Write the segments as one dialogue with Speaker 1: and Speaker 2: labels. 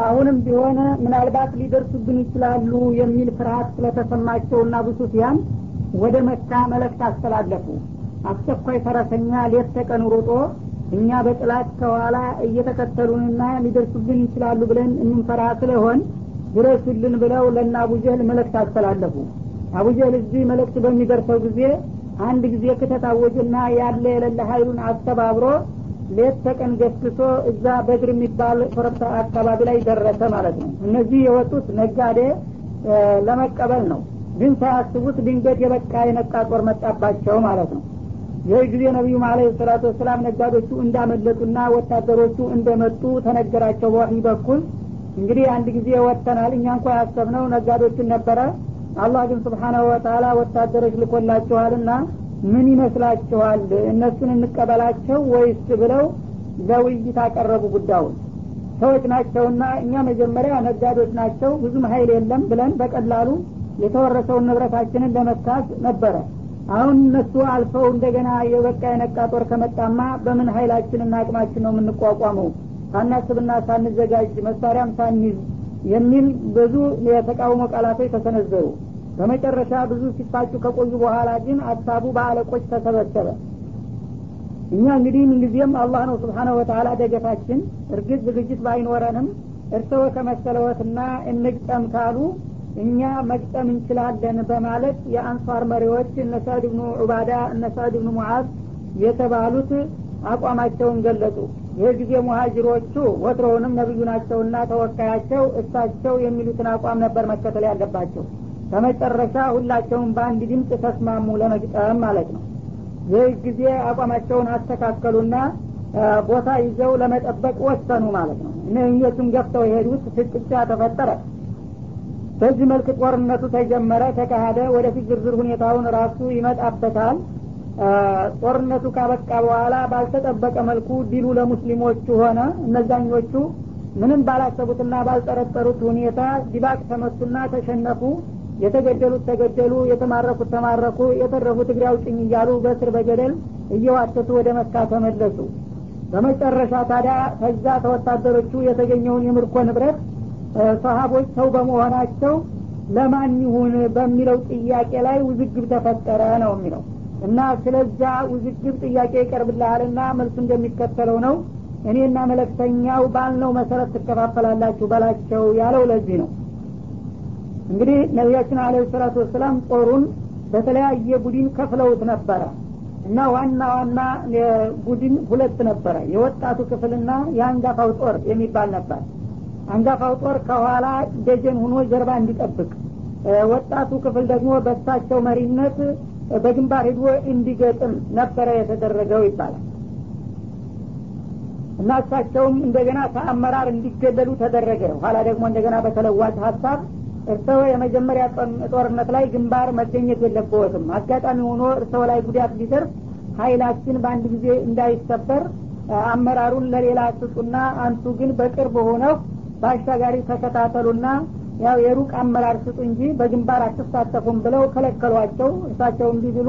Speaker 1: አሁንም ቢሆን ምናልባት ሊደርሱብን ይችላሉ የሚል ፍርሀት ስለተሰማቸውና አቡ ሱፊያን ወደ መካ መልእክት አስተላለፉ። አስቸኳይ ፈረሰኛ ሌት ተቀን ሮጦ እኛ በጥላት ከኋላ እየተከተሉንና ሊደርሱብን ይችላሉ ብለን እንንፈራ ስለሆን ድረሱልን ብለው ለእነ አቡጀህል መልእክት አስተላለፉ። አቡጀህል እዚህ መልእክት በሚደርሰው ጊዜ አንድ ጊዜ ክተታወጅና ያለ የሌለ ሀይሉን አስተባብሮ ሌት ተቀን ገስግሶ እዛ በድር የሚባል ኮረብታ አካባቢ ላይ ደረሰ ማለት ነው። እነዚህ የወጡት ነጋዴ ለመቀበል ነው። ግን ሳያስቡት ድንገት የበቃ የነቃ ጦር መጣባቸው ማለት ነው። ይህ ጊዜ ነቢዩም አለ ሰላቱ ወሰላም ነጋዶቹ እንዳመለጡና ወታደሮቹ እንደመጡ ተነገራቸው። በወህይ በኩል እንግዲህ አንድ ጊዜ ወጥተናል። እኛ እንኳ ያሰብነው ነጋዶችን ነበረ። አላህ ግን ስብሓናሁ ወተላ ወታደሮች ልኮላችኋልና ምን ይመስላችኋል? እነሱን እንቀበላቸው ወይስ ብለው ለውይይት አቀረቡ ጉዳዩን? ሰዎች ናቸውና እኛ መጀመሪያ ነጋዴዎች ናቸው ብዙም ሀይል የለም ብለን በቀላሉ የተወረሰውን ንብረታችንን ለመካዝ ነበረ። አሁን እነሱ አልፈው እንደገና የበቃ የነቃ ጦር ከመጣማ በምን ሀይላችንና አቅማችን ነው የምንቋቋመው? ሳናስብና ሳንዘጋጅ መሳሪያም ሳንይዝ የሚል ብዙ የተቃውሞ ቃላቶች ተሰነዘሩ በመጨረሻ ብዙ ሲፋጩ ከቆዩ በኋላ ግን አሳቡ በአለቆች ተሰበሰበ። እኛ እንግዲህ ምንጊዜም አላህ ነው ስብሓነሁ ወተላ ደገፋችን። እርግጥ ዝግጅት ባይኖረንም እርስዎ ከመሰለወትና እንግጠም ካሉ እኛ መግጠም እንችላለን በማለት የአንሷር መሪዎች እነ ሳዕድ ብኑ ዑባዳ እነ ሳዕድ ብኑ ሙዓዝ የተባሉት አቋማቸውን ገለጹ ይህ ጊዜ ሙሀጅሮቹ ወትሮውንም ነብዩ ናቸውና ተወካያቸው እሳቸው የሚሉትን አቋም ነበር መከተል ያለባቸው በመጨረሻ ሁላቸውም በአንድ ድምፅ ተስማሙ ለመግጠም ማለት ነው። ይህ ጊዜ አቋማቸውን አስተካከሉና ቦታ ይዘው ለመጠበቅ ወሰኑ ማለት ነው። እነኞቹም ገፍተው የሄዱት ፍጥጫ ተፈጠረ። በዚህ መልክ ጦርነቱ ተጀመረ ተካሄደ። ወደፊት ዝርዝር ሁኔታውን ራሱ ይመጣበታል። ጦርነቱ ካበቃ በኋላ ባልተጠበቀ መልኩ ዲሉ ለሙስሊሞቹ ሆነ። እነዛኞቹ ምንም ባላሰቡትና ባልጠረጠሩት ሁኔታ ዲባቅ ተመቱና ተሸነፉ የተገደሉት ተገደሉ የተማረኩት ተማረኩ የተረፉት እግሬ አውጭኝ እያሉ በስር በገደል እየዋተቱ ወደ መካ ተመለሱ። በመጨረሻ ታዲያ ከዛ ተወታደሮቹ የተገኘውን የምርኮ ንብረት ሰሀቦች ሰው በመሆናቸው ለማን ይሁን በሚለው ጥያቄ ላይ ውዝግብ ተፈጠረ ነው የሚለው። እና ስለዛ ውዝግብ ጥያቄ ይቀርብልሃልና መልሱ እንደሚከተለው ነው። እኔና መለክተኛው ባልነው መሰረት ትከፋፈላላችሁ በላቸው ያለው ለዚህ ነው እንግዲህ ነቢያችን አለ ሰላቱ ወሰላም ጦሩን በተለያየ ቡድን ከፍለውት ነበረ እና ዋና ዋና ቡድን ሁለት ነበረ። የወጣቱ ክፍልና የአንጋፋው ጦር የሚባል ነበር። አንጋፋው ጦር ከኋላ ደጀን ሁኖ ጀርባ እንዲጠብቅ ወጣቱ ክፍል ደግሞ በሳቸው መሪነት በግንባር ሂዶ እንዲገጥም ነበረ የተደረገው ይባላል። እና እሳቸውም እንደገና ከአመራር እንዲገለሉ ተደረገ። ኋላ ደግሞ እንደገና በተለዋጭ ሀሳብ እርሰው የመጀመሪያ ጦርነት ላይ ግንባር መገኘት የለበትም። አጋጣሚ ሆኖ እርሰው ላይ ጉዳት ቢደርስ ሀይላችን በአንድ ጊዜ እንዳይሰበር አመራሩን ለሌላ ስጡና አንቱ ግን በቅርብ ሆነው በአሻጋሪ ተከታተሉና ያው የሩቅ አመራር ስጡ እንጂ በግንባር አትሳተፉም ብለው ከለከሏቸው። እሳቸውም ቢብሉ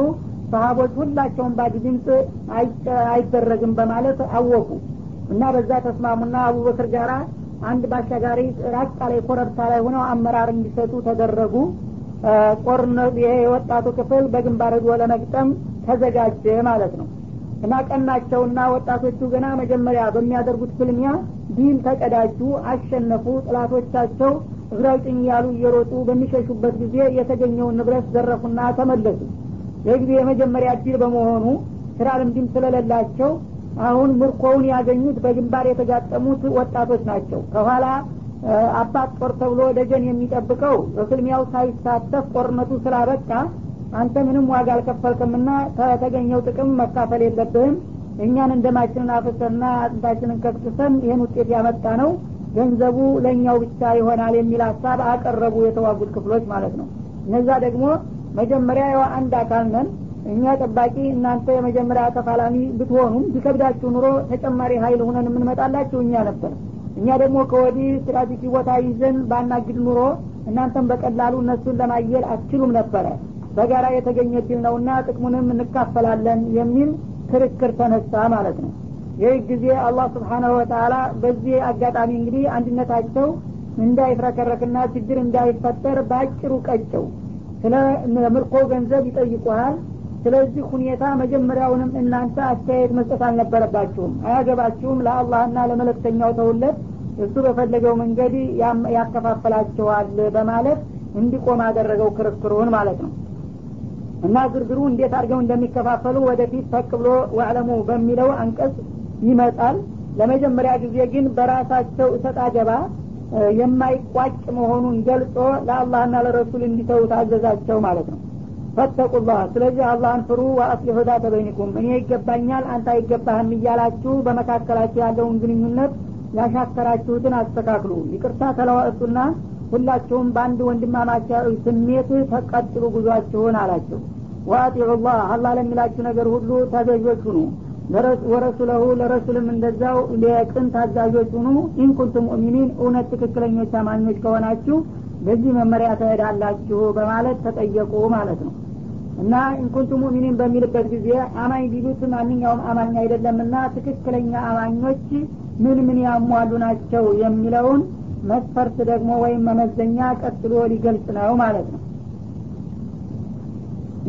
Speaker 1: ሰሀቦች ሁላቸውም ባንድ ድምፅ አይደረግም በማለት አወቁ እና በዛ ተስማሙና አቡበክር ጋራ አንድ ባሻጋሪ ራቅ ላይ ኮረብታ ላይ ሆነው አመራር እንዲሰጡ ተደረጉ። ጦርነት ይሄ የወጣቱ ክፍል በግንባር ሄዶ ለመግጠም ተዘጋጀ ማለት ነው። እና ቀናቸውና ወጣቶቹ ገና መጀመሪያ በሚያደርጉት ፍልሚያ ድል ተቀዳጁ አሸነፉ ጥላቶቻቸው እግሬ አውጭኝ ያሉ እየሮጡ በሚሸሹበት ጊዜ የተገኘውን ንብረት ዘረፉና ተመለሱ። ይህ ጊዜ የመጀመሪያ ድል በመሆኑ ስራ ልምድም ስለሌላቸው አሁን ምርኮውን ያገኙት በግንባር የተጋጠሙት ወጣቶች ናቸው። ከኋላ አባት ጦር ተብሎ ደጀን የሚጠብቀው በፍልሚያው ሳይሳተፍ ጦርነቱ ስላበቃ አንተ ምንም ዋጋ አልከፈልክምና ከተገኘው ጥቅም መካፈል የለብህም። እኛ ነን ደማችንን አፍሰና አጥንታችንን ከስክሰን ይህን ውጤት ያመጣ ነው። ገንዘቡ ለእኛው ብቻ ይሆናል የሚል ሀሳብ አቀረቡ የተዋጉት ክፍሎች ማለት ነው። እነዛ ደግሞ መጀመሪያ አንድ አካል ነን እኛ ጠባቂ እናንተ የመጀመሪያ ተፋላሚ ብትሆኑም ቢከብዳችሁ ኑሮ ተጨማሪ ሀይል ሁነን የምንመጣላችሁ እኛ ነበር እኛ ደግሞ ከወዲህ ስትራቴጂ ቦታ ይዘን ባናግድ ኑሮ እናንተም በቀላሉ እነሱን ለማየል አትችሉም ነበረ። በጋራ የተገኘ ድል ነውና ጥቅሙንም እንካፈላለን የሚል ክርክር ተነሳ ማለት ነው። ይህ ጊዜ አላህ ስብሓናሁ ወተላ በዚህ አጋጣሚ እንግዲህ አንድነታቸው እንዳይፍረከረክና ችግር እንዳይፈጠር በአጭሩ ቀጨው። ስለ ምርኮ ገንዘብ ይጠይቁሃል ስለዚህ ሁኔታ መጀመሪያውንም እናንተ አስተያየት መስጠት አልነበረባችሁም። አያገባችሁም ለአላህና ለመለክተኛው ተውለት። እሱ በፈለገው መንገድ ያከፋፈላቸዋል በማለት እንዲቆም አደረገው ክርክሩን ማለት ነው። እና ዝርዝሩ እንዴት አድርገው እንደሚከፋፈሉ ወደፊት ፈቅ ብሎ ዋዕለሙ በሚለው አንቀጽ ይመጣል። ለመጀመሪያ ጊዜ ግን በራሳቸው እሰጥ አገባ የማይቋጭ መሆኑን ገልጾ ለአላህና ለረሱል እንዲተው ታዘዛቸው ማለት ነው ፈተቁላህ ስለዚህ አላህን ፍሩ ወአስሊሑ ዛተ በይኒኩም እኔ ይገባኛል አንተ አይገባህም እያላችሁ በመካከላችሁ ያለውን ግንኙነት ያሻከራችሁትን አስተካክሉ። ይቅርታ ተለዋእጡና ሁላችሁም በአንድ ወንድማማቻዊ ስሜት ተቀጥሉ ጉዟችሁን አላቸው። وأطيعوا الله አላህ ለሚላችሁ ነገር ሁሉ ታዛዦች ሁኑ። ورسوله ለረሱልም እንደዛው ለቅን ታዛዦች ሁኑ። إن كنتم مؤمنين እውነት ትክክለኞች አማኞች ከሆናችሁ በዚህ መመሪያ ትሄዳላችሁ በማለት ተጠየቁ ማለት ነው እና ኢንኩንቱ ሙእሚኒን በሚልበት ጊዜ አማኝ ቢሉት ማንኛውም አማኝ አይደለምና ትክክለኛ አማኞች ምን ምን ያሟሉ ናቸው የሚለውን መስፈርት ደግሞ ወይም መመዘኛ ቀጥሎ ሊገልጽ ነው ማለት ነው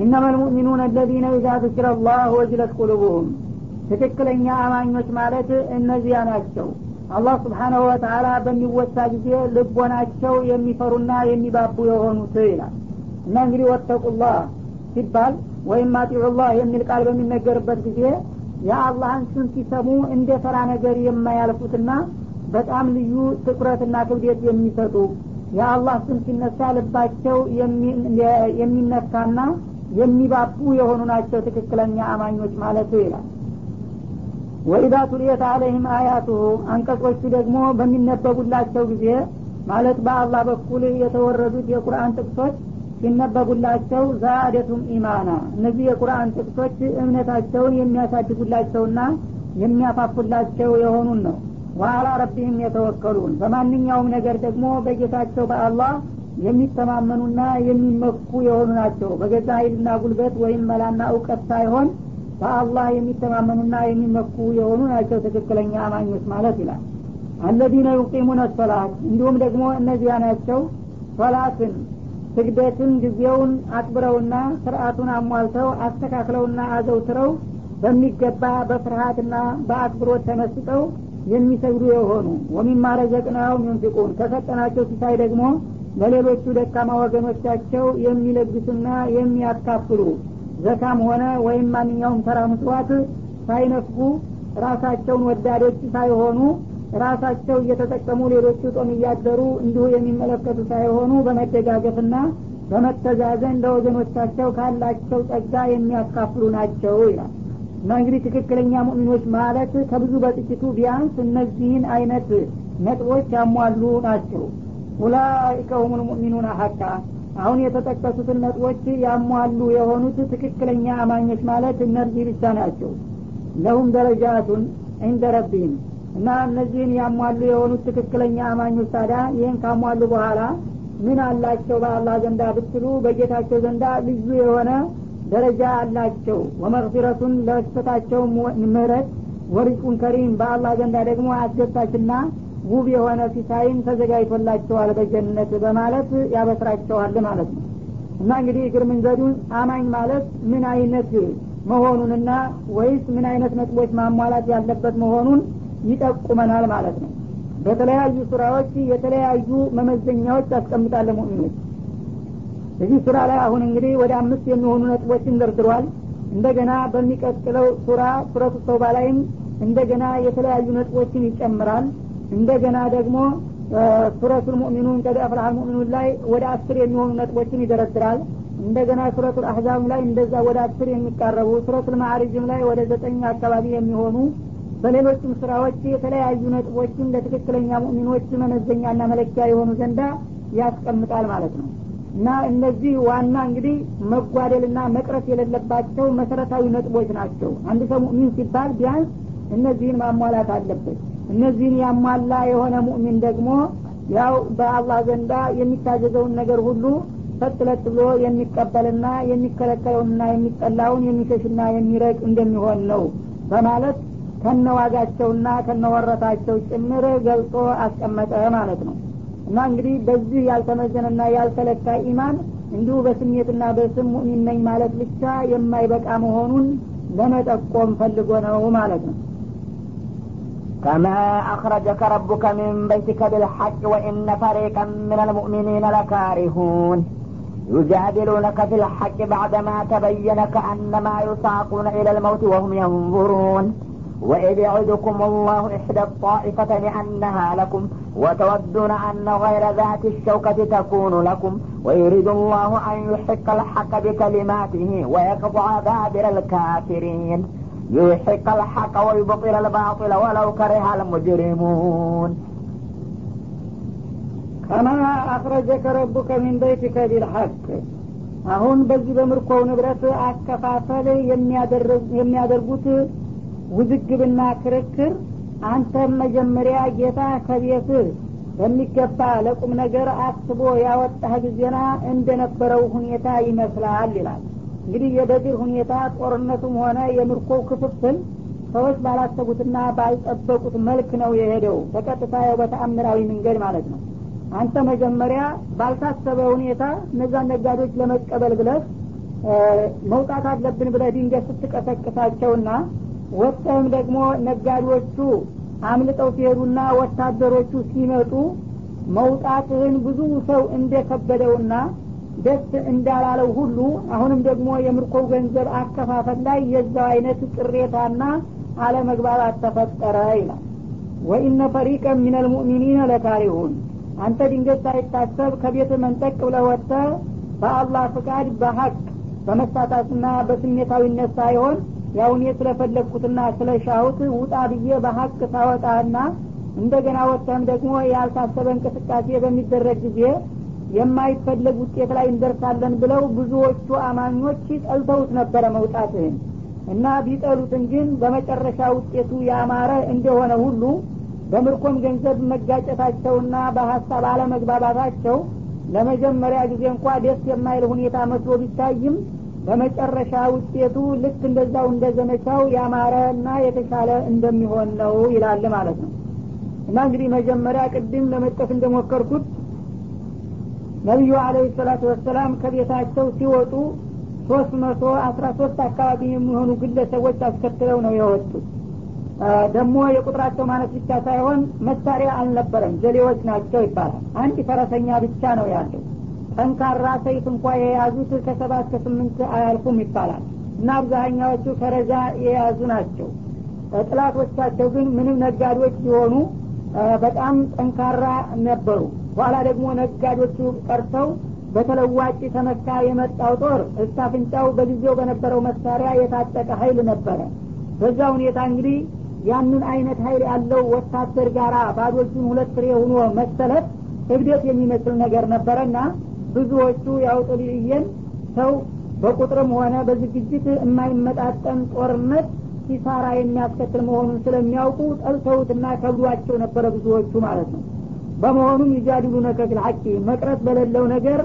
Speaker 1: ኢነማ ልሙእሚኑን አለዚነ ኢዛ ذكر الله ወጅለት ቁሉቡሁም ትክክለኛ አማኞች ማለት እነዚያ ናቸው አላህ ስብሓናሁ ወተላ በሚወሳ ጊዜ ልቦናቸው የሚፈሩና የሚባቡ የሆኑት ይላል እና እንግዲህ ወተቁላህ ሲባል ወይም አጢዑላህ የሚል ቃል በሚነገርበት ጊዜ የአላህን ስም ሲሰሙ እንደ ተራ ነገር የማያልፉትና በጣም ልዩ ትኩረትና ክብደት የሚሰጡ የአላህ ስም ሲነሳ ልባቸው የሚነካና የሚባቡ የሆኑ ናቸው ትክክለኛ አማኞች ማለቱ ይላል። ወኢዛ ቱልየት አለህም አያቱሁ አንቀጾቹ ደግሞ በሚነበቡላቸው ጊዜ ማለት በአላህ በኩል የተወረዱት የቁርአን ጥቅሶች ሲነበቡላቸው ዛአደቱም ኢማና። እነዚህ የቁርአን ጥቅሶች እምነታቸውን የሚያሳድጉላቸውና የሚያፋፉላቸው የሆኑን ነው። ወአላ ረቢህም የተወከሉን። በማንኛውም ነገር ደግሞ በጌታቸው በአላህ የሚተማመኑና የሚመኩ የሆኑ ናቸው። በገዛ ኃይልና ጉልበት ወይም መላና እውቀት ሳይሆን በአላህ የሚተማመኑና የሚመኩ የሆኑ ናቸው ትክክለኛ አማኞች ማለት ይላል። አለዚነ ዩቂሙነ ሶላት እንዲሁም ደግሞ እነዚያ ናቸው ሶላትን ስግደትን ጊዜውን አክብረውና ስርአቱን አሟልተው አስተካክለውና አዘውትረው በሚገባ በፍርሃትና በአክብሮት ተመስጠው የሚሰግዱ የሆኑ ወሚማ ረዘቅናሁም ዩንፊቁን ከሰጠናቸው ሲሳይ ደግሞ ለሌሎቹ ደካማ ወገኖቻቸው የሚለግሱና የሚያካፍሉ ዘካም ሆነ ወይም ማንኛውም ተራ ምጽዋት ሳይነፍጉ ራሳቸውን ወዳዶች ሳይሆኑ ራሳቸው እየተጠቀሙ ሌሎቹ ጦም እያደሩ እንዲሁ የሚመለከቱ ሳይሆኑ በመደጋገፍና በመተዛዘን ለወገኖቻቸው ካላቸው ጸጋ የሚያካፍሉ ናቸው ይላል። እና እንግዲህ ትክክለኛ ሙእሚኖች ማለት ከብዙ በጥቂቱ ቢያንስ እነዚህን አይነት ነጥቦች ያሟሉ ናቸው። ኡላይከ ሁሙል ሙእሚኑን ሀቃ አሁን የተጠቀሱትን ነጥቦች ያሟሉ የሆኑት ትክክለኛ አማኞች ማለት እነዚህ ብቻ ናቸው። ለሁም ደረጃቱን እንደ ረቢህም እና እነዚህን ያሟሉ የሆኑት ትክክለኛ አማኞች ታዲያ ይህን ካሟሉ በኋላ ምን አላቸው በአላህ ዘንዳ ብትሉ በጌታቸው ዘንዳ ልዩ የሆነ ደረጃ አላቸው። ወመግፊረቱን ለስተታቸው ምህረት ወሪቁን ከሪም በአላህ ዘንዳ ደግሞ አስደሳችና ውብ የሆነ ሲሳይን ተዘጋጅቶላቸዋል በጀነት በማለት ያበስራቸዋል ማለት ነው። እና እንግዲህ እግር መንገዱን አማኝ ማለት ምን አይነት መሆኑንና ወይስ ምን አይነት ነጥቦች ማሟላት ያለበት መሆኑን ይጠቁመናል ማለት ነው። በተለያዩ ሱራዎች የተለያዩ መመዘኛዎች ያስቀምጣል ሙእሚኖች። እዚህ ሱራ ላይ አሁን እንግዲህ ወደ አምስት የሚሆኑ ነጥቦችን ደርድሯል። እንደገና በሚቀጥለው ሱራ ሱረቱ ተውባ ላይም እንደገና የተለያዩ ነጥቦችን ይጨምራል። እንደገና ደግሞ ሱረቱል ሙእሚኑን ቀድ አፍላህ ሙእሚኑን ላይ ወደ አስር የሚሆኑ ነጥቦችን ይደረድራል። እንደገና ሱረቱል አህዛብ ላይ እንደዛ ወደ አስር የሚቃረቡ ሱረቱል ማዕሪጅም ላይ ወደ ዘጠኝ አካባቢ የሚሆኑ በሌሎችም ስራዎች የተለያዩ ነጥቦችን ለትክክለኛ ሙእሚኖች መመዘኛና መለኪያ የሆኑ ዘንዳ ያስቀምጣል ማለት ነው። እና እነዚህ ዋና እንግዲህ መጓደልና መቅረት የሌለባቸው መሰረታዊ ነጥቦች ናቸው። አንድ ሰው ሙእሚን ሲባል ቢያንስ እነዚህን ማሟላት አለበት። እነዚህን ያሟላ የሆነ ሙእሚን ደግሞ ያው በአላህ ዘንዳ የሚታዘዘውን ነገር ሁሉ ፈጥለጥ ብሎ የሚቀበልና የሚከለከለውንና የሚጠላውን የሚሸሽና የሚረቅ እንደሚሆን ነው በማለት ከነዋጋቸውና ከነወረታቸው ጭምር ገልጾ አስቀመጠ ማለት ነው እና እንግዲህ በዚህ ያልተመዘነና ያልተለካ ኢማን እንዲሁ በስሜትና በስም ሙእሚን ነኝ ማለት ብቻ የማይበቃ መሆኑን ለመጠቆም ፈልጎ ነው ማለት ነው
Speaker 2: كما أخرجك ربك من بيتك بالحق وإن فريقا من المؤمنين لكارهون يجادلونك في الحق بعدما تبين كأنما يساقون إلى الموت وهم ينظرون وإذ يعدكم الله إحدى الطائفتين أنها لكم وتودون أن غير ذات الشوكة تكون لكم ويريد الله أن يحق الحق بكلماته ويقطع دابر الكافرين يحق الحق ويبطل الباطل ولو كره المجرمون
Speaker 1: ከማ አክረጀከ ረቡከ ሚን በይቲከ ቢልሐቅ አሁን በዚህ በምርኮው ንብረት አከፋፈል የሚያደርጉት ውዝግብና ክርክር አንተም መጀመሪያ ጌታ ከቤት በሚገባ ለቁም ነገር አስቦ ያወጣህ ጊዜና እንደነበረው ሁኔታ ይመስላል ይላል። እንግዲህ የበድር ሁኔታ ጦርነቱም ሆነ የምርኮው ክፍፍል ሰዎች ባላሰቡትና ባልጠበቁት መልክ ነው የሄደው። በቀጥታ ያው በተአምራዊ መንገድ ማለት ነው። አንተ መጀመሪያ ባልታሰበ ሁኔታ እነዛን ነጋዴዎች ለመቀበል ብለህ መውጣት አለብን ብለህ ድንገት ስትቀሰቅሳቸውና ወጥተህም ደግሞ ነጋዴዎቹ አምልጠው ሲሄዱና ወታደሮቹ ሲመጡ መውጣትህን ብዙ ሰው እንደከበደውና ደስ እንዳላለው ሁሉ አሁንም ደግሞ የምርኮው ገንዘብ አከፋፈል ላይ የዛው አይነት ቅሬታና አለመግባባት ተፈጠረ ይላል። ወኢነ ፈሪቀን ሚን አልሙእሚኒን ለካሪሁን። አንተ ድንገት ሳይታሰብ ከቤት መንጠቅ ብለ ወጥተ በአላህ ፍቃድ በሀቅ በመሳታትና በስሜታዊነት ሳይሆን ያው እኔ ስለፈለግኩትና ስለሻሁት ውጣ ብዬ በሀቅ ታወጣና እንደገና ወጥተህም ደግሞ ያልታሰበ እንቅስቃሴ በሚደረግ ጊዜ የማይፈለግ ውጤት ላይ እንደርሳለን ብለው ብዙዎቹ አማኞች ጠልተውት ነበረ መውጣትህን እና ቢጠሉትን ግን በመጨረሻ ውጤቱ ያማረ እንደሆነ ሁሉ በምርኮም ገንዘብ መጋጨታቸውና በሀሳብ አለመግባባታቸው ለመጀመሪያ ጊዜ እንኳ ደስ የማይል ሁኔታ መስሎ ቢታይም በመጨረሻ ውጤቱ ልክ እንደዛው እንደ ዘመቻው ያማረ እና የተሻለ እንደሚሆን ነው ይላል ማለት ነው። እና እንግዲህ መጀመሪያ ቅድም ለመጥቀስ እንደሞከርኩት ነቢዩ አለህ ሰላቱ ወሰላም ከቤታቸው ሲወጡ ሶስት መቶ አስራ ሶስት አካባቢ የሚሆኑ ግለሰቦች አስከትለው ነው የወጡት። ደግሞ የቁጥራቸው ማለት ብቻ ሳይሆን መሳሪያ አልነበረም። ጀሌዎች ናቸው ይባላል። አንድ ፈረሰኛ ብቻ ነው ያለው ጠንካራ ሰይፍ እንኳ የያዙት ከሰባት ከስምንት አያልፉም ይባላል። እና አብዛኛዎቹ ፈረጃ የያዙ ናቸው። ጥላቶቻቸው ግን ምንም ነጋዴዎች ሲሆኑ በጣም ጠንካራ ነበሩ። በኋላ ደግሞ ነጋዴዎቹ ቀርተው በተለዋጭ ተመካ የመጣው ጦር እስካፍንጫው በጊዜው በነበረው መሳሪያ የታጠቀ ሀይል ነበረ። በዛ ሁኔታ እንግዲህ ያንን አይነት ሀይል ያለው ወታደር ጋር ባዶ እጁን ሁለት ፍሬ ሆኖ መሰለት እብደት የሚመስል ነገር ነበረና ብዙዎቹ ያው ጥልይየን ሰው በቁጥርም ሆነ በዝግጅት የማይመጣጠን ጦርነት ኪሳራ የሚያስከትል መሆኑን ስለሚያውቁ ጠልተውትና ከብዷቸው ነበረ ብዙዎቹ ማለት ነው። በመሆኑም ይጃድሉ ነከፊል ሐቂ መቅረት በሌለው ነገር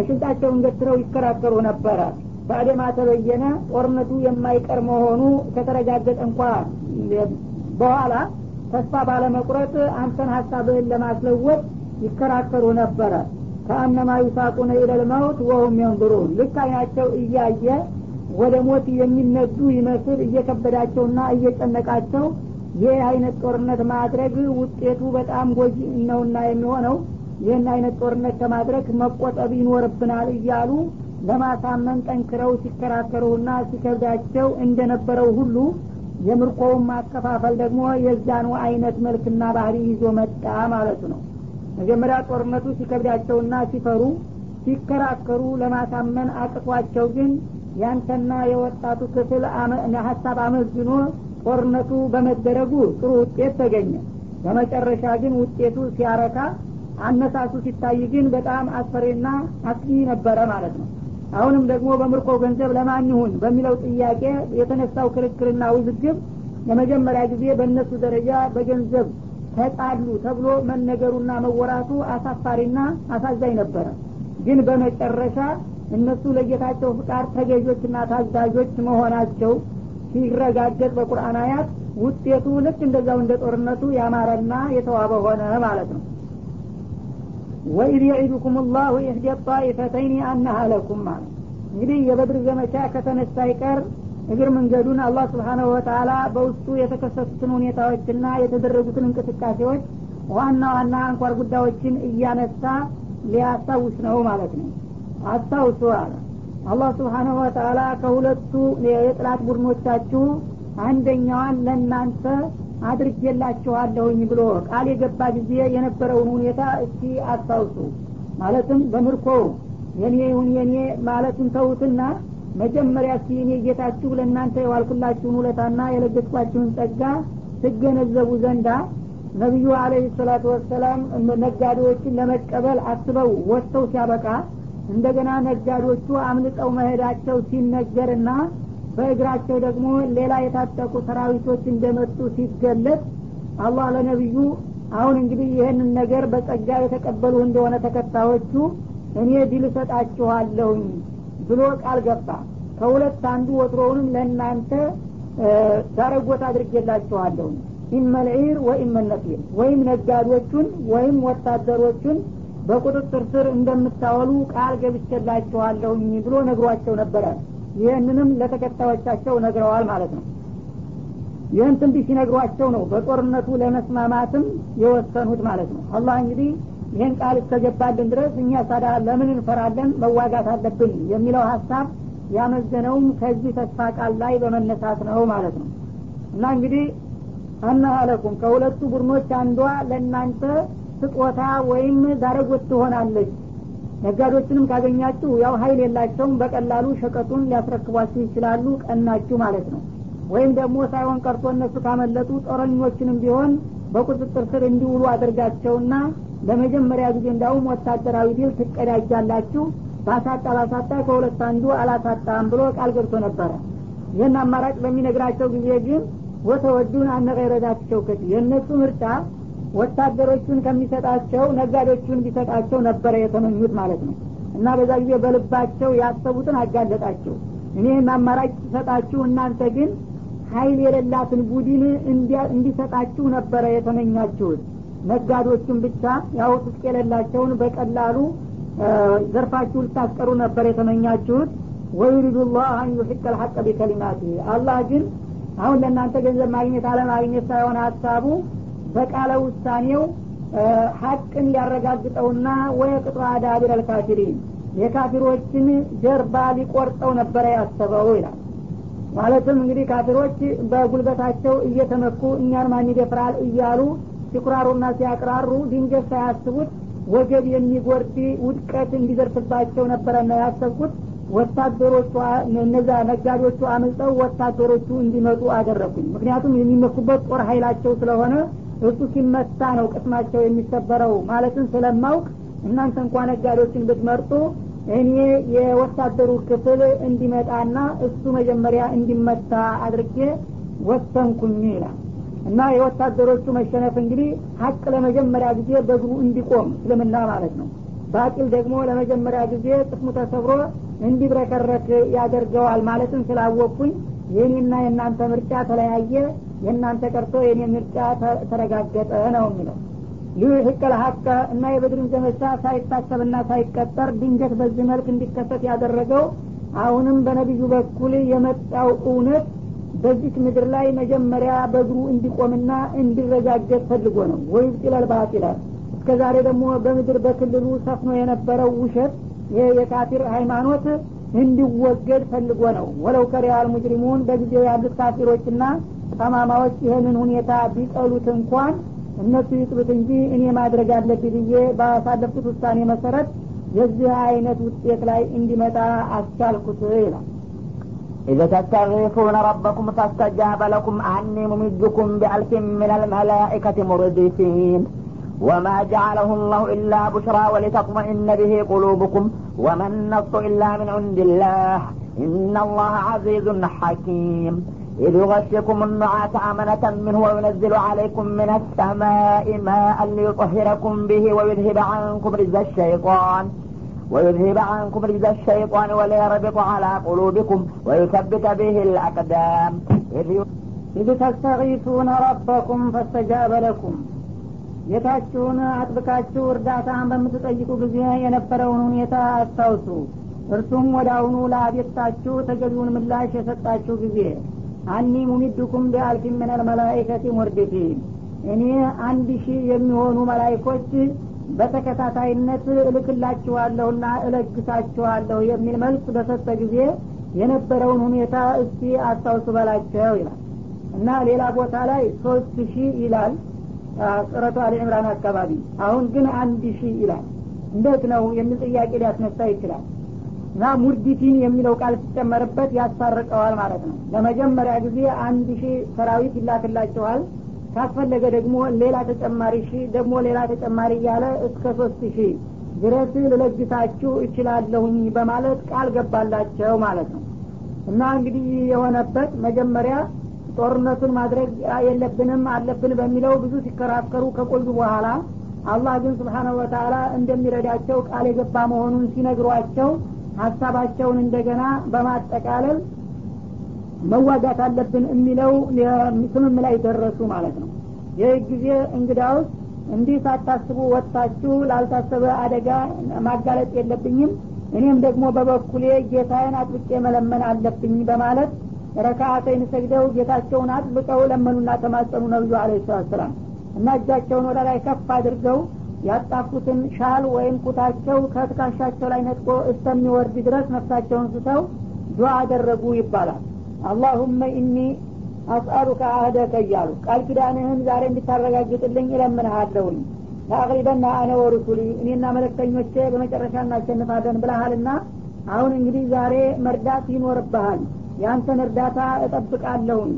Speaker 1: ሽንጣቸውን ገትረው ይከራከሩ ነበረ። ባዕደማ ተበየነ ጦርነቱ የማይቀር መሆኑ ከተረጋገጠ እንኳ በኋላ ተስፋ ባለመቁረጥ አንተን ሀሳብህን ለማስለወጥ ይከራከሩ ነበረ ከአነማ ዩሳቁነ ኢለልመውት ወሁም የንظሩን ልክ አይናቸው እያየ ወደ ሞት የሚነዱ ይመስል እየከበዳቸውና እየጨነቃቸው ይህ አይነት ጦርነት ማድረግ ውጤቱ በጣም ጎጂ ነውና የሚሆነው ይህን አይነት ጦርነት ከማድረግ መቆጠብ ይኖርብናል እያሉ ለማሳመን ጠንክረው ሲከራከሩና ሲከብዳቸው እንደነበረው ሁሉ የምርኮውን ማከፋፈል ደግሞ የዛኑ አይነት መልክና ባህሪ ይዞ መጣ ማለቱ ነው መጀመሪያ ጦርነቱ ሲከብዳቸውና ሲፈሩ ሲከራከሩ ለማሳመን አቅቷቸው ግን ያንተና የወጣቱ ክፍል ሀሳብ አመዝኖ ጦርነቱ በመደረጉ ጥሩ ውጤት ተገኘ። በመጨረሻ ግን ውጤቱ ሲያረካ አነሳሱ ሲታይ ግን በጣም አስፈሪና አስጊ ነበረ ማለት ነው። አሁንም ደግሞ በምርኮ ገንዘብ ለማን ይሁን በሚለው ጥያቄ የተነሳው ክርክርና ውዝግብ የመጀመሪያ ጊዜ በእነሱ ደረጃ በገንዘብ ተጣሉ ተብሎ መነገሩና መወራቱ አሳፋሪና አሳዛኝ ነበረ። ግን በመጨረሻ እነሱ ለጌታቸው ፍቃድ ተገዦችና ታዛዦች መሆናቸው ሲረጋገጥ በቁርአን አያት ውጤቱ ልክ እንደዛው እንደ ጦርነቱ ያማረና የተዋበ ሆነ ማለት ነው። ወኢድ የዒዱኩም ላሁ ኢህደ ጣኢፈተይን ለኩም ማለት እንግዲህ የበድር ዘመቻ ከተነሳ ይቀር እግር መንገዱን አላህ ስብሓናሁ ወተላ በውስጡ የተከሰቱትን ሁኔታዎችና የተደረጉትን እንቅስቃሴዎች ዋና ዋና አንኳር ጉዳዮችን እያነሳ ሊያስታውስ ነው ማለት ነው። አስታውሱ አለ አላህ ስብሓናሁ ወተላ ከሁለቱ የጥላት ቡድኖቻችሁ አንደኛዋን ለእናንተ አድርጌላችኋለሁኝ ብሎ ቃል የገባ ጊዜ የነበረውን ሁኔታ እስቲ አስታውሱ። ማለትም በምርኮው የኔ ይሁን የኔ ማለቱን ተውትና መጀመሪያ እስቲ እኔ ጌታችሁ ለእናንተ የዋልኩላችሁን ውለታና የለገስኳችሁን ጸጋ ትገነዘቡ ዘንዳ ነቢዩ አለህ ሰላቱ ወሰላም ነጋዴዎችን ለመቀበል አስበው ወጥተው ሲያበቃ እንደገና ነጋዴዎቹ አምልጠው መሄዳቸው ሲነገርና በእግራቸው ደግሞ ሌላ የታጠቁ ሰራዊቶች እንደመጡ ሲገለጥ አላህ ለነቢዩ አሁን እንግዲህ ይህንን ነገር በጸጋ የተቀበሉ እንደሆነ ተከታዮቹ እኔ ድል እሰጣችኋለሁኝ ብሎ ቃል ገባ። ከሁለት አንዱ ወትሮውንም ለእናንተ ዳረጎት አድርጌላችኋለሁኝ ኢመልዒር ወኢመነፊር ወይም ነጋዴዎቹን ወይም ወታደሮቹን በቁጥጥር ስር እንደምታወሉ ቃል ገብቼላችኋለሁኝ ብሎ ነግሯቸው ነበረ። ይህንንም ለተከታዮቻቸው ነግረዋል ማለት ነው። ይህን ትንቢት ሲነግሯቸው ነው በጦርነቱ ለመስማማትም የወሰኑት ማለት ነው። አላህ እንግዲህ ይህን ቃል እስከገባልን ድረስ እኛ ሳዳ ለምን እንፈራለን? መዋጋት አለብን የሚለው ሀሳብ ያመዘነውም ከዚህ ተስፋ ቃል ላይ በመነሳት ነው ማለት ነው። እና እንግዲህ አናአለኩም ከሁለቱ ቡድኖች አንዷ ለእናንተ ስጦታ ወይም ዳረጎት ትሆናለች። ነጋዴዎችንም ካገኛችሁ ያው ሀይል የላቸውም በቀላሉ ሸቀጡን ሊያስረክቧችሁ ይችላሉ ቀናችሁ ማለት ነው። ወይም ደግሞ ሳይሆን ቀርቶ እነሱ ካመለጡ ጦረኞችንም ቢሆን በቁጥጥር ስር እንዲውሉ አድርጋቸውና ለመጀመሪያ ጊዜ እንዳውም ወታደራዊ ድል ትቀዳጃላችሁ። ባሳጣ ባሳጣ ከሁለት አንዱ አላሳጣም ብሎ ቃል ገብቶ ነበረ። ይህን አማራጭ በሚነግራቸው ጊዜ ግን ወተወዱን አነቀረዳት ሸውከት የእነሱ ምርጫ ወታደሮቹን ከሚሰጣቸው ነጋዴዎቹን ቢሰጣቸው ነበረ የተመኙት ማለት ነው። እና በዛ ጊዜ በልባቸው ያሰቡትን አጋለጣቸው። እኔን አማራጭ ሲሰጣችሁ እናንተ ግን ሀይል የሌላትን ቡድን እንዲሰጣችሁ ነበረ የተመኛችሁት ነጋዴዎቹን ብቻ ያው ትጥቅ የሌላቸውን በቀላሉ ዘርፋችሁ ልታስቀሩ ነበር የተመኛችሁት። ወዩሪዱ ላህ አን ዩሕቅ ልሐቀ ቢከሊማት አላህ ግን አሁን ለእናንተ ገንዘብ ማግኘት አለማግኘት ሳይሆን ሀሳቡ በቃለ ውሳኔው ሀቅን ሊያረጋግጠውና ወይ ቅጦ አዳቢር አልካፊሪን የካፊሮችን ጀርባ ሊቆርጠው ነበረ ያሰበው ይላል። ማለትም እንግዲህ ካፊሮች በጉልበታቸው እየተመኩ እኛን ማን ይደፍራል እያሉ ሲኩራሩና ሲያቅራሩ ድንገት ሳያስቡት ወገብ የሚጎርድ ውድቀት እንዲደርስባቸው ነበረና ያሰብኩት። ወታደሮቹ እነዛ ነጋዴዎቹ አምልጠው ወታደሮቹ እንዲመጡ አደረጉኝ ምክንያቱም የሚመኩበት ጦር ኃይላቸው ስለሆነ እሱ ሲመታ ነው ቅስማቸው የሚሰበረው ማለትን ስለማውቅ። እናንተ እንኳ ነጋዴዎችን ብትመርጡ እኔ የወታደሩ ክፍል እንዲመጣና እሱ መጀመሪያ እንዲመታ አድርጌ ወሰንኩኝ ይላል እና የወታደሮቹ መሸነፍ እንግዲህ ሀቅ ለመጀመሪያ ጊዜ በእግሩ እንዲቆም እስልምና ማለት ነው። ባጢል ደግሞ ለመጀመሪያ ጊዜ ጥቅሙ ተሰብሮ እንዲብረከረክ ያደርገዋል ማለትን ስላወቅኩኝ የኔና የእናንተ ምርጫ ተለያየ የእናንተ ቀርቶ የኔ ምርጫ ተረጋገጠ ነው የሚለው። ሊዩሕቀል ሀቀ እና የበድርን ዘመቻ ሳይታሰብና ሳይቀጠር ድንገት በዚህ መልክ እንዲከሰት ያደረገው አሁንም በነቢዩ በኩል የመጣው እውነት በዚች ምድር ላይ መጀመሪያ በእግሩ እንዲቆምና እንዲረጋገጥ ፈልጎ ነው። ወይ ጢለል ባጢላል እስከ ዛሬ ደግሞ በምድር በክልሉ ሰፍኖ የነበረው ውሸት ይሄ የካፊር ሃይማኖት እንዲወገድ ፈልጎ ነው። ወለው ከሪያል ሙጅሪሙን በጊዜው ያሉት ካፊሮችና ጠማማዎች ይህንን ሁኔታ ቢጠሉት እንኳን እነሱ ይጥሉት እንጂ እኔ ማድረግ አለብኝ ብዬ ባሳለፍኩት ውሳኔ መሰረት የዚህ አይነት ውጤት ላይ እንዲመጣ አስቻልኩት ይላል
Speaker 2: إذا تستغيثون ربكم فاستجاب لكم أني ممدكم بألف من الملائكة مردفين. وما جعله الله إلا بشرى ولتطمئن به قلوبكم. وما النصر إلا من عند الله. إن الله عزيز حكيم. إذ يغشكم النعاس أمنة منه وينزل عليكم من السماء ماء ليطهركم به ويذهب عنكم رجز الشيطان. ويذهب عنكم رجز الشيطان وليربط على قلوبكم ويثبت به الأقدام إذ
Speaker 1: ኢዝ ተስተጊሱነ ረበኩም ፈስተጃበ ለኩም ጌታችሁን አጥብቃችሁ እርዳታን በምትጠይቁ ጊዜ የነበረውን ሁኔታ አስታውሱ እርሱም ወደ አሁኑ ለአቤታችሁ ተገቢውን ምላሽ የሰጣችሁ ጊዜ አኒ ሙሚድኩም ቢአልፊ ምን አልመላይከቲ ሙርድፊን እኔ አንድ ሺህ የሚሆኑ መላይኮች በተከታታይነት እልክላችኋለሁና እለግሳችኋለሁ የሚል መልስ በሰጠ ጊዜ የነበረውን ሁኔታ እስቲ አስታውሱ በላቸው ይላል። እና ሌላ ቦታ ላይ ሶስት ሺህ ይላል ሱረቱ አሊ አካባቢ። አሁን ግን አንድ ሺህ ይላል። እንዴት ነው የሚል ጥያቄ ሊያስነሳ ይችላል። እና ሙርዲፊን የሚለው ቃል ሲጨመርበት ያስታርቀዋል ማለት ነው። ለመጀመሪያ ጊዜ አንድ ሺህ ሰራዊት ይላክላችኋል ካስፈለገ ደግሞ ሌላ ተጨማሪ ሺህ ደግሞ ሌላ ተጨማሪ እያለ እስከ ሶስት ሺህ ድረስ ልለግሳችሁ እችላለሁኝ በማለት ቃል ገባላቸው ማለት ነው። እና እንግዲህ የሆነበት መጀመሪያ ጦርነቱን ማድረግ የለብንም አለብን በሚለው ብዙ ሲከራከሩ ከቆዩ በኋላ አላህ ግን ስብሓናሁ ወተላ እንደሚረዳቸው ቃል የገባ መሆኑን ሲነግሯቸው ሀሳባቸውን እንደገና በማጠቃለል መዋጋት አለብን የሚለው ስምም ላይ ደረሱ ማለት ነው። ይህ ጊዜ እንግዳውስ እንዲህ ሳታስቡ ወጥታችሁ ላልታሰበ አደጋ ማጋለጥ የለብኝም እኔም ደግሞ በበኩሌ ጌታዬን አጥብቄ መለመን አለብኝ በማለት ረካአተይን ሰግደው ጌታቸውን አጥብቀው ለመኑና ተማጸኑ ነብዩ አለ ሰላት ሰላም እና እጃቸውን ወደ ላይ ከፍ አድርገው ያጣፉትን ሻል ወይም ኩታቸው ከትካሻቸው ላይ ነጥቆ እስከሚወርድ ድረስ ነፍሳቸውን ስተው ዱዓ አደረጉ ይባላል اللهم إني أسألك عهدك እያሉ ቃል ኪዳንህን ዛሬ እንድታረጋግጥልኝ እለምንሃለሁኝ። لأغلبن أنا ورسلي እኔና መልክተኞቼ በመጨረሻ እናሸንፋለን ብለሃልና አሁን እንግዲህ ዛሬ መርዳት ይኖርብሃል። ያንተን እርዳታ እጠብቃለሁኝ።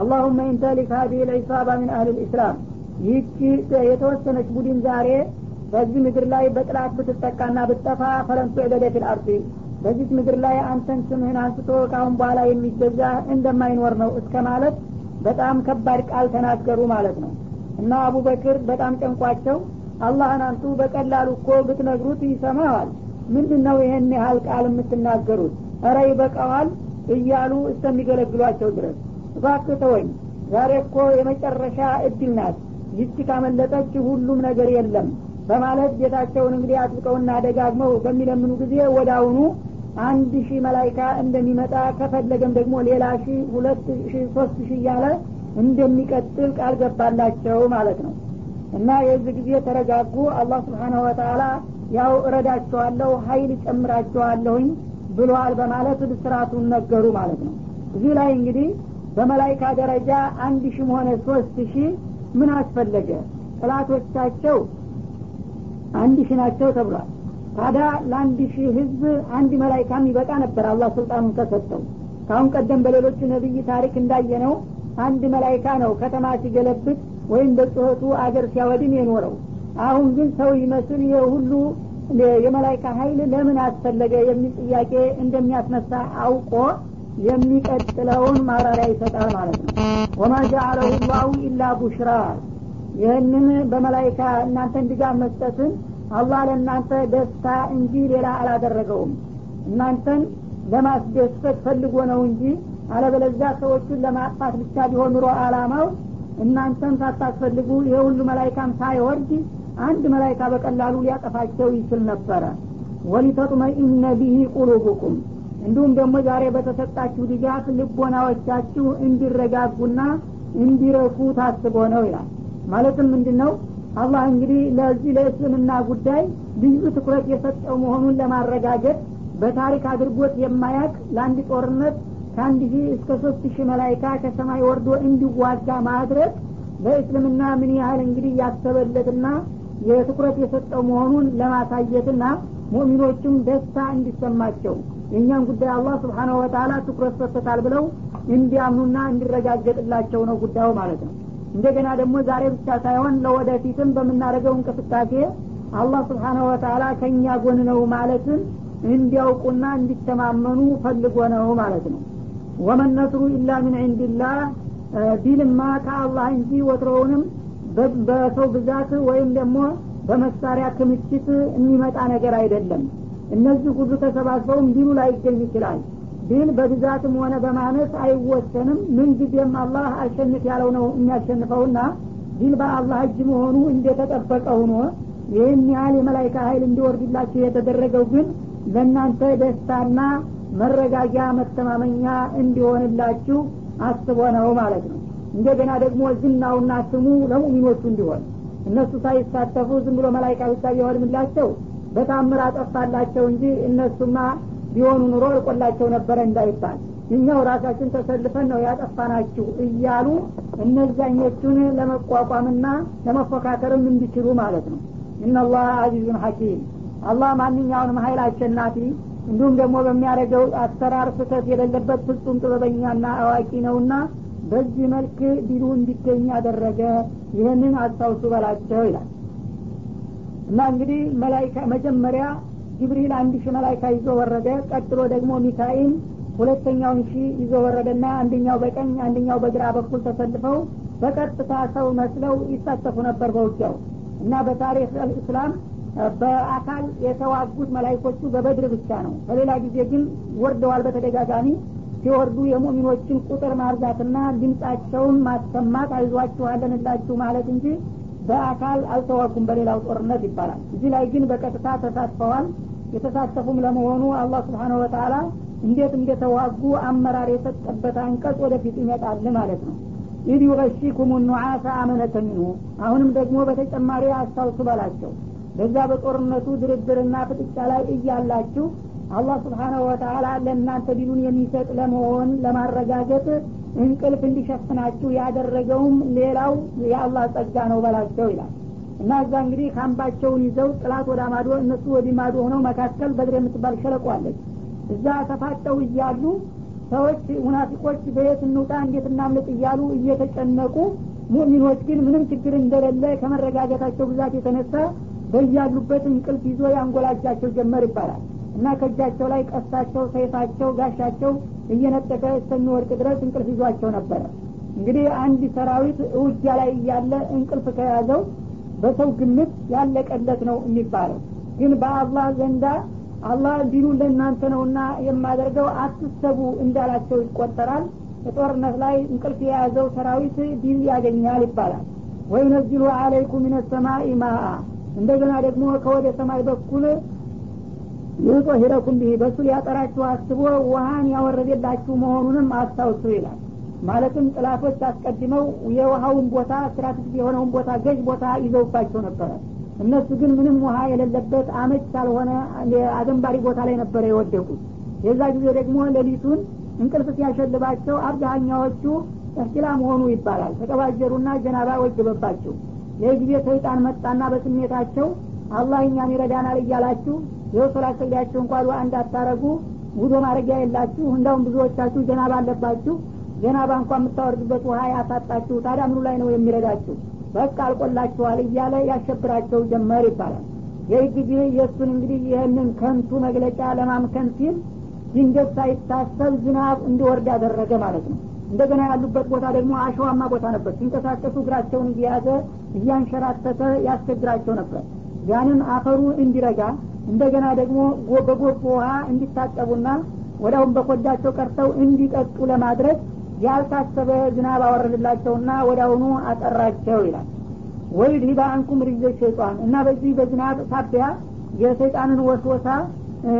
Speaker 1: اللهم إن تهلك هذه العصابة من أهل الإسلام ይህቺ የተወሰነች ቡድን ዛሬ በዚህ ምድር ላይ በጥላት ብትጠቃና ብትጠፋ ፈለንቱ ዕበደ ፊል አርዲ በዚህ ምድር ላይ አንተን ስምህን አንስቶ ካሁን በኋላ የሚገዛ እንደማይኖር ነው እስከ ማለት በጣም ከባድ ቃል ተናገሩ ማለት ነው። እና አቡበክር በጣም ጨንቋቸው አላህን አንቱ በቀላሉ እኮ ብትነግሩት ይሰማዋል። ምንድን ነው ይህን ያህል ቃል የምትናገሩት? እረ ይበቃዋል እያሉ እስከሚገለግሏቸው ድረስ። እባክህ ዛሬ እኮ የመጨረሻ እድል ናት። ይቺ ካመለጠች ሁሉም ነገር የለም በማለት ጌታቸውን እንግዲህ አጥብቀውና ደጋግመው በሚለምኑ ጊዜ አሁኑ አንድ ሺህ መላይካ እንደሚመጣ ከፈለገም ደግሞ ሌላ ሺህ ሁለት ሺህ ሶስት ሺህ እያለ እንደሚቀጥል ቃል ገባላቸው ማለት ነው። እና የዚህ ጊዜ ተረጋጉ። አላህ ስብሓናሁ ወተላ ያው እረዳቸዋለሁ ሀይል ጨምራቸዋለሁኝ ብሏል በማለት ብስራቱን ነገሩ ማለት ነው። እዚህ ላይ እንግዲህ በመላይካ ደረጃ አንድ ሺህም ሆነ ሶስት ሺህ ምን አስፈለገ? ጥላቶቻቸው አንድ ሺህ ናቸው ተብሏል ታዲያ ለአንድ ሺህ ህዝብ አንድ መላይካም ይበቃ ነበር። አላህ ስልጣኑን ከሰጠው ካሁን ቀደም በሌሎቹ ነቢይ ታሪክ እንዳየነው አንድ መላይካ ነው ከተማ ሲገለብጥ ወይም በጩኸቱ አገር ሲያወድም የኖረው። አሁን ግን ሰው ይመስል የሁሉ የመላይካ ሀይል ለምን አስፈለገ የሚል ጥያቄ እንደሚያስነሳ አውቆ የሚቀጥለውን ማብራሪያ ይሰጣል ማለት ነው። ወማ ጃአለሁ ላሁ ኢላ ቡሽራ። ይህንን በመላይካ እናንተን ድጋፍ መስጠትን አላህ ለእናንተ ደስታ እንጂ ሌላ አላደረገውም። እናንተን ለማስደሰት ፈልጎ ነው እንጂ አለበለዚያ ሰዎቹን ለማጥፋት ብቻ ቢሆን ኑሮ አላማው እናንተን ሳታስፈልጉ ይሄ ሁሉ መላይካም ሳይወርድ አንድ መላይካ በቀላሉ ሊያጠፋቸው ይችል ነበረ። ወሊተጥመኢነ ቢሂ ቁሉቡኩም። እንዲሁም ደግሞ ዛሬ በተሰጣችሁ ድጋፍ ልቦናዎቻችሁ እንዲረጋጉና እንዲረኩ ታስቦ ነው ይላል። ማለትም ምንድን ነው አላህ እንግዲህ ለዚህ ለእስልምና ጉዳይ ልዩ ትኩረት የሰጠው መሆኑን ለማረጋገጥ በታሪክ አድርጎት የማያቅ ለአንድ ጦርነት ከአንድ ሺህ እስከ ሶስት ሺህ መላይካ ከሰማይ ወርዶ እንዲዋጋ ማድረግ ለእስልምና ምን ያህል እንግዲህ ያሰበለትና የትኩረት የሰጠው መሆኑን ለማሳየትና ሙእሚኖቹም ደስታ እንዲሰማቸው የእኛን ጉዳይ አላህ ስብሓናሁ ወተላ ትኩረት ሰጥቶታል ብለው እንዲያምኑና እንዲረጋገጥላቸው ነው ጉዳዩ ማለት ነው እንደገና ደግሞ ዛሬ ብቻ ሳይሆን ለወደፊትም በምናደርገው እንቅስቃሴ አላህ ስብሓናሁ ወተላ ከእኛ ጎን ነው ማለትን እንዲያውቁና እንዲተማመኑ ፈልጎ ነው ማለት ነው። ወመን ነስሩ ኢላ ምን ዕንድላህ ቢልማ ከአላህ እንጂ ወትሮውንም በሰው ብዛት ወይም ደግሞ በመሳሪያ ክምችት የሚመጣ ነገር አይደለም። እነዚህ ሁሉ ተሰባስበውም ዲኑ ላይገኝ ይችላል ግን በብዛትም ሆነ በማነስ አይወሰንም። ምንጊዜም አላህ አሸንፍ ያለው ነው የሚያሸንፈውና ግን በአላህ እጅ መሆኑ እንደተጠበቀ ሆኖ ይህን ያህል የመላይካ ኃይል እንዲወርድላችሁ የተደረገው ግን ለእናንተ ደስታና መረጋጊያ መተማመኛ እንዲሆንላችሁ አስቦ ነው ማለት ነው። እንደገና ደግሞ ዝናውና ስሙ ለሙሚኖቹ እንዲሆን እነሱ ሳይሳተፉ ዝም ብሎ መላይካ ብቻ ቢሆንምላቸው በታምር አጠፋላቸው እንጂ እነሱማ ቢሆኑ ኑሮ እልቆላቸው ነበረ እንዳይባል። እኛው ራሳችን ተሰልፈን ነው ያጠፋናችሁ እያሉ እነዛኞቹን ለመቋቋምና ለመፎካከርም እንዲችሉ ማለት ነው። እናላህ አዚዙን ሐኪም። አላህ ማንኛውንም ሀይል አሸናፊ እንዲሁም ደግሞ በሚያደርገው አሰራር ስህተት የሌለበት ፍጹም ጥበበኛና አዋቂ ነውና በዚህ መልክ ዲሉ እንዲገኝ ያደረገ ይህንን አስታውሱ በላቸው ይላል። እና እንግዲህ መላይካ መጀመሪያ ጅብሪል አንድ ሺህ መላይካ ይዞ ወረደ። ቀጥሎ ደግሞ ሚካኤል ሁለተኛውን ሺህ ይዞ ወረደና አንደኛው በቀኝ አንደኛው በግራ በኩል ተሰልፈው በቀጥታ ሰው መስለው ይሳተፉ ነበር በውጊያው እና በታሪክ እስላም በአካል የተዋጉት መላይኮቹ በበድር ብቻ ነው። በሌላ ጊዜ ግን ወርደዋል በተደጋጋሚ። ሲወርዱ የሙሚኖችን ቁጥር ማብዛትና ድምጻቸውን ማሰማት አይዟችኋለንላችሁ ማለት እንጂ በአካል አልተዋጉም በሌላው ጦርነት ይባላል። እዚህ ላይ ግን በቀጥታ ተሳትፈዋል። የተሳተፉም ለመሆኑ አላህ ስብሓነሁ ወተላ እንዴት እንደተዋጉ አመራር የሰጠበት አንቀጽ ወደፊት ይመጣል ማለት ነው። ኢድ ዩገሺኩም ኑዓሰ አመነተ ሚንሁ። አሁንም ደግሞ በተጨማሪ አስታውሱ በላቸው። በዛ በጦርነቱ ድርድርና ፍጥጫ ላይ እያላችሁ አላህ ስብሓናሁ ወተላ ለእናንተ ዲኑን የሚሰጥ ለመሆን ለማረጋገጥ እንቅልፍ እንዲሸፍናችሁ ያደረገውም ሌላው የአላህ ጸጋ ነው በላቸው ይላል። እና እዛ እንግዲህ ካምባቸውን ይዘው ጥላት ወደ ማዶ እነሱ ወዲ ማዶ ሆነው መካከል በድር የምትባል ሸለቆ አለች። እዛ ተፋጠው እያሉ ሰዎች ሙናፊቆች በየት እንውጣ እንዴት እናምልጥ እያሉ እየተጨነቁ ሙእሚኖች ግን ምንም ችግር እንደሌለ ከመረጋጋታቸው ብዛት የተነሳ በያሉበት እንቅልፍ ይዞ ያንጎላጃቸው ጀመር ይባላል እና ከእጃቸው ላይ ቀሳቸው ሰይፋቸው ጋሻቸው እየነጠቀ እስከሚወድቅ ድረስ እንቅልፍ ይዟቸው ነበረ እንግዲህ አንድ ሰራዊት ውጊያ ላይ እያለ እንቅልፍ ከያዘው በሰው ግምት ያለቀለት ነው የሚባለው። ግን በአላህ ዘንዳ አላህ ዲኑን ለእናንተ ነውና የማደርገው አትሰቡ እንዳላቸው ይቆጠራል። በጦርነት ላይ እንቅልፍ የያዘው ሰራዊት ድል ያገኛል ይባላል። وينزل عليكم من السماء ماء። እንደገና ደግሞ ከወደ ሰማይ በኩል ليطهركم به በሱ ሊያጠራችሁ አስቦ ውሃን ያወረደላችሁ መሆኑንም አስታውሱ ይላል። ማለትም ጥላቶች አስቀድመው የውሃውን ቦታ strategic የሆነውን ቦታ ገዥ ቦታ ይዘውባቸው ነበረ። እነሱ ግን ምንም ውሃ የሌለበት አመች ያልሆነ አደንባሪ ቦታ ላይ ነበረ የወደቁት። የዛ ጊዜ ደግሞ ሌሊቱን እንቅልፍ ሲያሸልባቸው አብዛኛዎቹ እህትላ መሆኑ ይባላል። ተቀባጀሩና ጀናባ ወጀበባቸው ይህ ጊዜ ሰይጣን መጣና በስሜታቸው አላህ እኛን ይረዳናል እያላችሁ ይኸው ሶላት ሰግዳችሁ እንኳ ዱዓ እንዳታረጉ ውዶ ማድረጊያ የላችሁ። እንዳውም ብዙዎቻችሁ ጀናባ አለባችሁ። ጀናባ እንኳ የምታወርድበት ውሀ ያሳጣችሁ። ታዲያ ምኑ ላይ ነው የሚረዳችሁ? በቃ አልቆላችኋል እያለ ያሸብራቸው ጀመር ይባላል። ይህ ጊዜ የእሱን እንግዲህ ይህንን ከንቱ መግለጫ ለማምከን ሲል ድንገት ሳይታሰብ ዝናብ እንዲወርድ ያደረገ ማለት ነው። እንደገና ያሉበት ቦታ ደግሞ አሸዋማ ቦታ ነበር። ሲንቀሳቀሱ እግራቸውን እየያዘ እያንሸራተተ ያስቸግራቸው ነበር። ያንን አፈሩ እንዲረጋ እንደገና ደግሞ በጎርፍ ውሃ እንዲታጠቡና ወዳሁን በኮዳቸው ቀርተው እንዲጠጡ ለማድረግ ያልታሰበ ዝናብ አወረድላቸውና ወዳሁኑ አጠራቸው ይላል። ويذهب عنكم رجز الشيطان እና በዚህ በዝናብ ሳቢያ የሰይጣንን ወስወሳ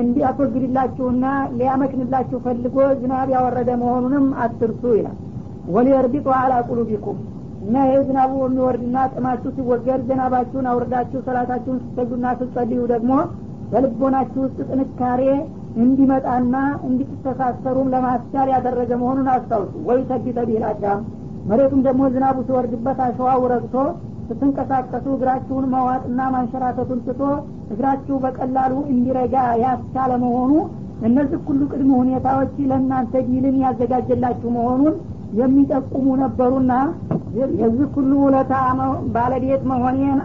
Speaker 1: እንዲያስወግድላችሁና ሊያመክንላችሁ ፈልጎ ዝናብ ያወረደ መሆኑንም አትርሱ ይላል። وليربط على قلوبكم እና ይህ ዝናቡ የሚወርድና ጥማችሁ ሲወገድ ዝናባችሁን አውርዳችሁ ሰላታችሁን ስትሰግዱና ስትጸልዩ ደግሞ በልቦናችሁ ውስጥ ጥንካሬ እንዲመጣና እንዲተሳሰሩም ለማስቻል ያደረገ መሆኑን አስታውሱ። ويثبت به الأقدام መሬቱም ደግሞ ዝናቡ ሲወርድበት አሸዋው ረግቶ ስትንቀሳቀሱ እግራችሁን መዋጥና ማንሸራተቱን ትቶ እግራችሁ በቀላሉ እንዲረጋ ያስቻለ መሆኑ እነዚህ ሁሉ ቅድመ ሁኔታዎች ለእናንተ ዲልን ያዘጋጀላችሁ መሆኑን የሚጠቁሙ ነበሩና የዚህ ሁሉ ውለታ ባለቤት መሆኔን